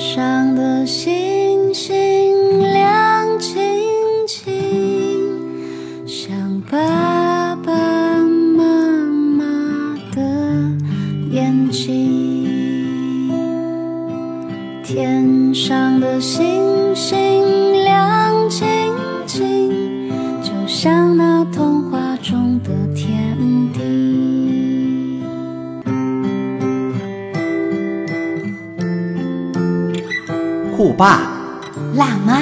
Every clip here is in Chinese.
上的星酷爸辣妈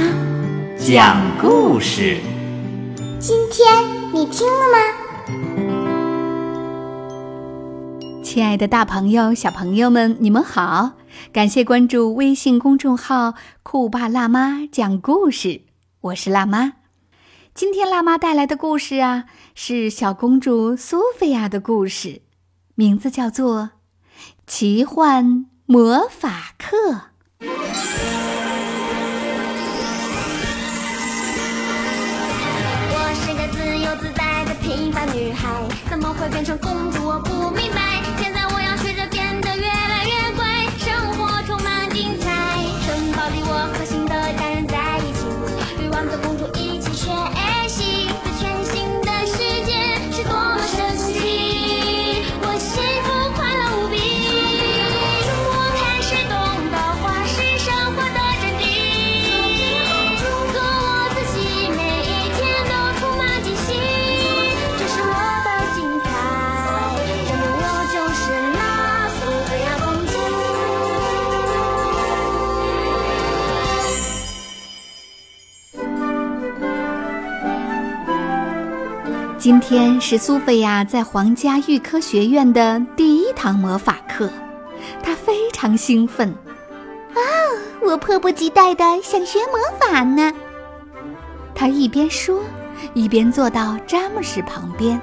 讲故事。今天你听了吗？亲爱的，大朋友、小朋友们，你们好！感谢关注微信公众号“酷爸辣妈讲故事”，我是辣妈。今天辣妈带来的故事啊，是小公主苏菲亚的故事，名字叫做《奇幻魔法课》。我是个自由自在的平凡女孩，怎么会变成公主？我不明白。今天是苏菲亚在皇家预科学院的第一堂魔法课，她非常兴奋。啊我迫不及待的想学魔法呢。她一边说，一边坐到詹姆士旁边。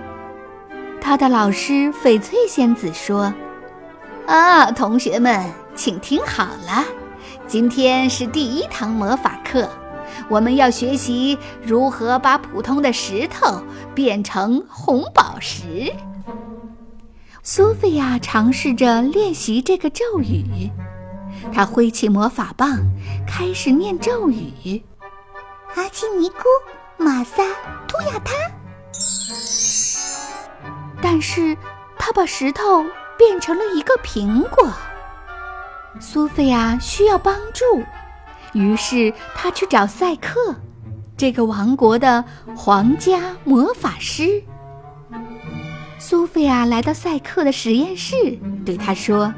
她的老师翡翠仙子说：“啊，同学们，请听好了，今天是第一堂魔法课，我们要学习如何把普通的石头变成红宝石。”苏菲亚尝试着练习这个咒语，她挥起魔法棒，开始念咒语。阿基尼姑、玛萨、图亚他，但是他把石头变成了一个苹果。苏菲亚需要帮助，于是他去找赛克，这个王国的皇家魔法师。苏菲亚来到赛克的实验室，对他说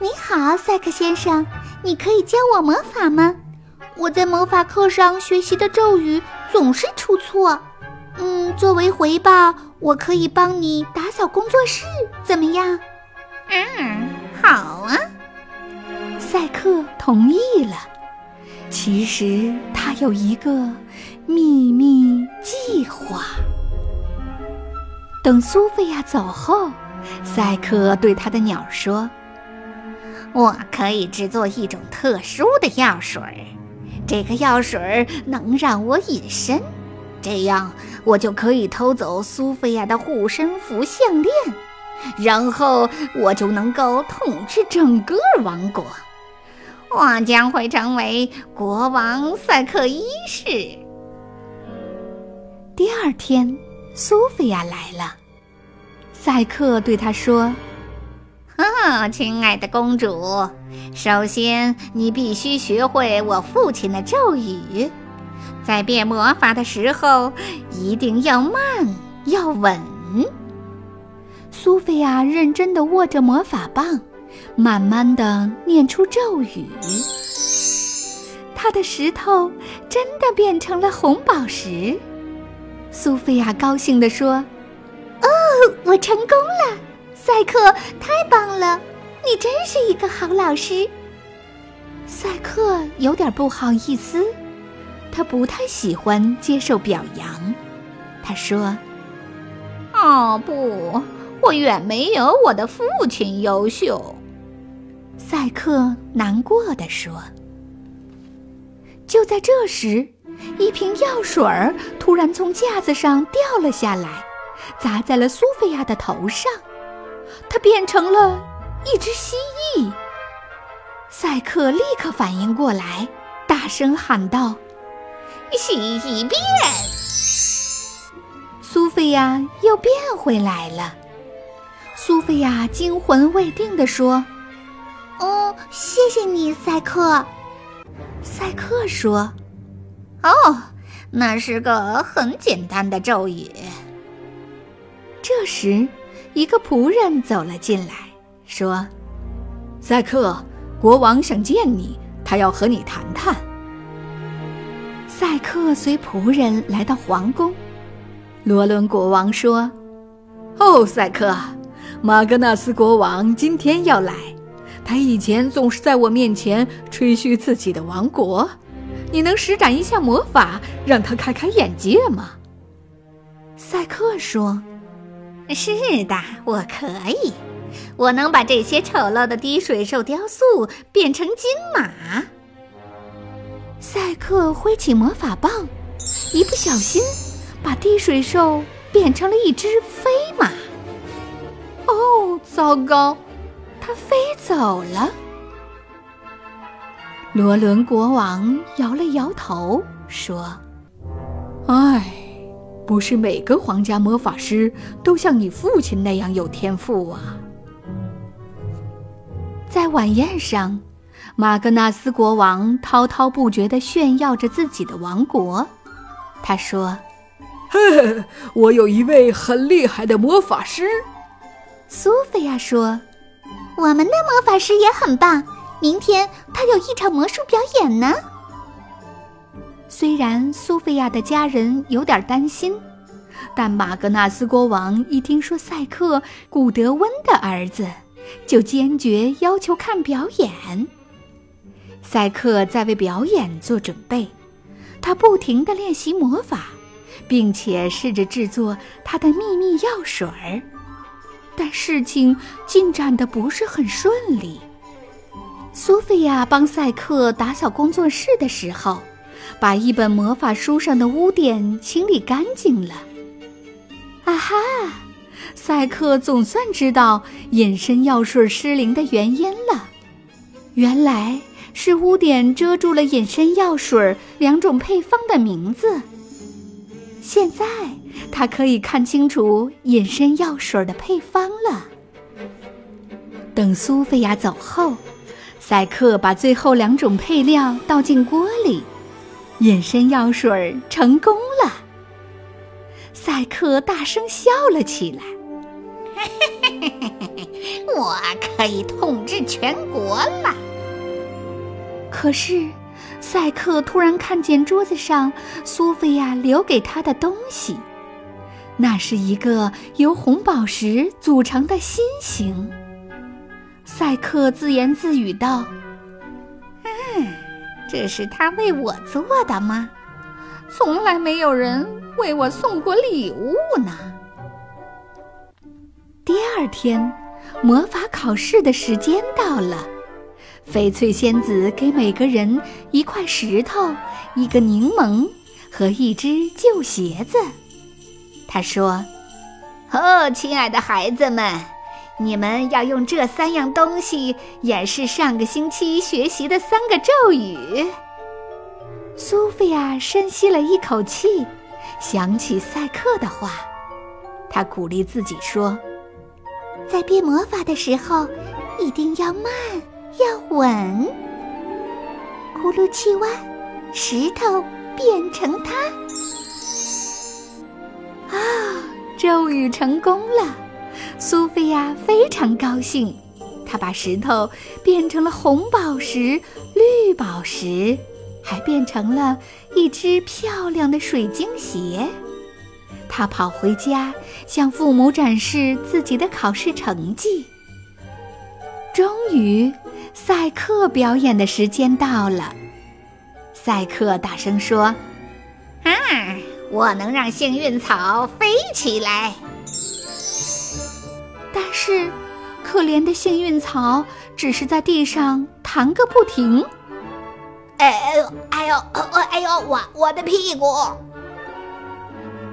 你好，赛克先生，你可以教我魔法吗？我在魔法课上学习的咒语总是出错。嗯，作为回报，我可以帮你打扫工作室，怎么样？嗯，好啊。：“赛克同意了。其实他有一个秘密计划。”等苏菲亚走后，赛克对他的鸟说。我可以制作一种特殊的药水，这个药水能让我隐身，这样我就可以偷走苏菲亚的护身符项链，然后我就能够统治整个王国。我将会成为国王赛克一世。第二天，苏菲亚来了。赛克对她说啊，亲爱的公主，首先你必须学会我父亲的咒语，在变魔法的时候一定要慢，要稳。：“苏菲亚认真地握着魔法棒，慢慢地念出咒语。他的石头真的变成了红宝石。”苏菲亚高兴地说。哦我成功了，赛克，太棒了！你真是一个好老师。赛克有点不好意思，他不太喜欢接受表扬。他说哦不，我远没有我的父亲优秀。赛克难过的说。就在这时，一瓶药水儿突然从架子上掉了下来，砸在了苏菲亚的头上，她变成了一只蜥蜴。赛克立刻反应过来，大声喊道：“洗一遍！”苏菲亚又变回来了。苏菲亚惊魂未定地说：“哦，谢谢你，赛克。”赛克说：“哦，那是个很简单的咒语。”这时，一个仆人走了进来，说：“赛克，国王想见你，他要和你谈谈。”赛克随仆人来到皇宫。罗伦国王说：“哦，赛克，马格纳斯国王今天要来。他以前总是在我面前吹嘘自己的王国。你能施展一下魔法，让他开开眼界吗？”赛克说：“是的，我可以。我能把这些丑陋的滴水兽雕塑变成金马。”赛克挥起魔法棒，一不小心。把滴水兽变成了一只飞马。哦，糟糕，它飞走了。罗伦国王摇了摇头，说：“唉，不是每个皇家魔法师都像你父亲那样有天赋啊。”在晚宴上，马格纳斯国王滔滔不绝地炫耀着自己的王国。他说。呵，我有一位很厉害的魔法师。苏菲亚说：“我们的魔法师也很棒，明天他有一场魔术表演呢。”虽然苏菲亚的家人有点担心，但马格纳斯国王一听说赛克·古德温的儿子，就坚决要求看表演。赛克在为表演做准备，他不停地练习魔法。并且试着制作他的秘密药水儿，但事情进展的不是很顺利。苏菲亚帮赛克打扫工作室的时候，把一本魔法书上的污点清理干净了。啊哈！赛克总算知道隐身药水失灵的原因了，原来是污点遮住了隐身药水两种配方的名字。现在他可以看清楚隐身药水的配方了。等苏菲亚走后，赛克把最后两种配料倒进锅里，隐身药水成功了。赛克大声笑了起来：“ 我可以统治全国了！”可是。赛克突然看见桌子上苏菲亚留给他的东西，那是一个由红宝石组成的心形。赛克自言自语道：“嗯，这是他为我做的吗？从来没有人为我送过礼物呢。”第二天，魔法考试的时间到了。翡翠仙子给每个人一块石头、一个柠檬和一只旧鞋子。她说：“哦，亲爱的孩子们，你们要用这三样东西演示上个星期学习的三个咒语。”苏菲亚深吸了一口气，想起赛克的话，她鼓励自己说：“在变魔法的时候，一定要慢。”要稳，咕噜气蛙，石头变成它。啊，咒语成功了！苏菲亚非常高兴，她把石头变成了红宝石、绿宝石，还变成了一只漂亮的水晶鞋。她跑回家，向父母展示自己的考试成绩。终于。赛克表演的时间到了，赛克大声说：“啊，我能让幸运草飞起来！”但是，可怜的幸运草只是在地上弹个不停。哎呦，哎呦，哎呦，我我的屁股！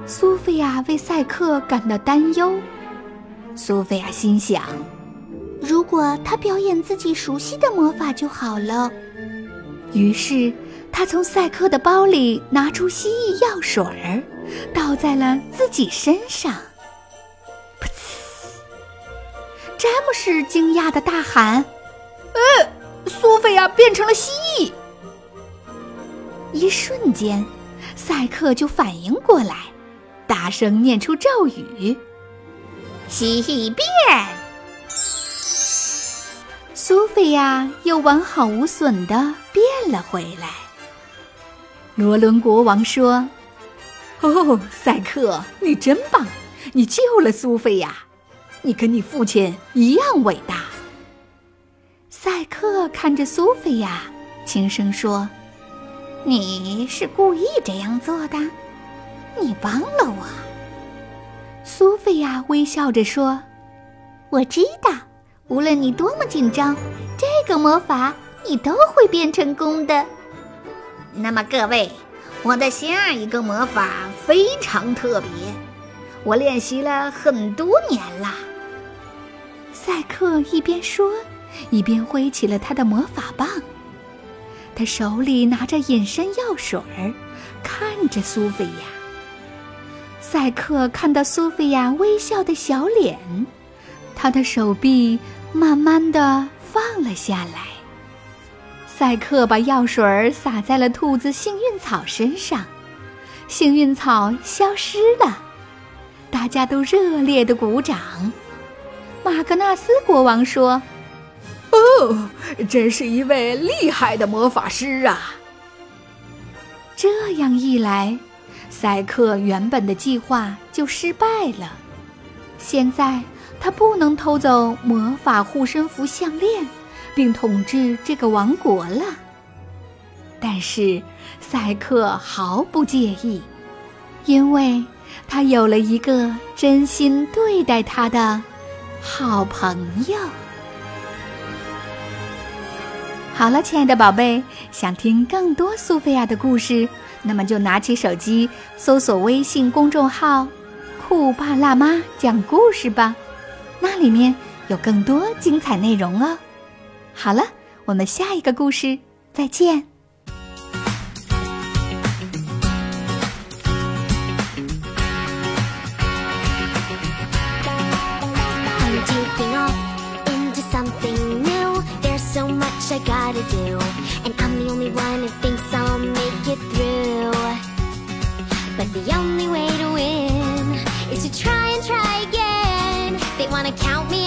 苏菲亚为赛克感到担忧。苏菲亚心想。如果他表演自己熟悉的魔法就好了。于是，他从赛克的包里拿出蜥蜴药水儿，倒在了自己身上。噗呲！詹姆士惊讶的大喊：“呃，苏菲亚变成了蜥蜴！”一瞬间，赛克就反应过来，大声念出咒语：“蜥蜴变！”苏菲亚又完好无损的变了回来。罗伦国王说：“哦，赛克，你真棒！你救了苏菲亚，你跟你父亲一样伟大。”赛克看着苏菲亚，轻声说：“你是故意这样做的，你帮了我。”苏菲亚微笑着说：“我知道。”无论你多么紧张，这个魔法你都会变成功的。那么各位，我的下一个魔法非常特别，我练习了很多年了。赛克一边说，一边挥起了他的魔法棒。他手里拿着隐身药水儿，看着苏菲亚。赛克看到苏菲亚微笑的小脸。他的手臂慢慢的放了下来。赛克把药水洒在了兔子幸运草身上，幸运草消失了。大家都热烈的鼓掌。马格纳斯国王说：“哦，真是一位厉害的魔法师啊！”这样一来，赛克原本的计划就失败了。现在。他不能偷走魔法护身符项链，并统治这个王国了。但是赛克毫不介意，因为他有了一个真心对待他的好朋友。好了，亲爱的宝贝，想听更多苏菲亚的故事，那么就拿起手机搜索微信公众号“酷爸辣妈讲故事”吧。那里面有更多精彩内容哦。好了，我们下一个故事再见。Wanna count me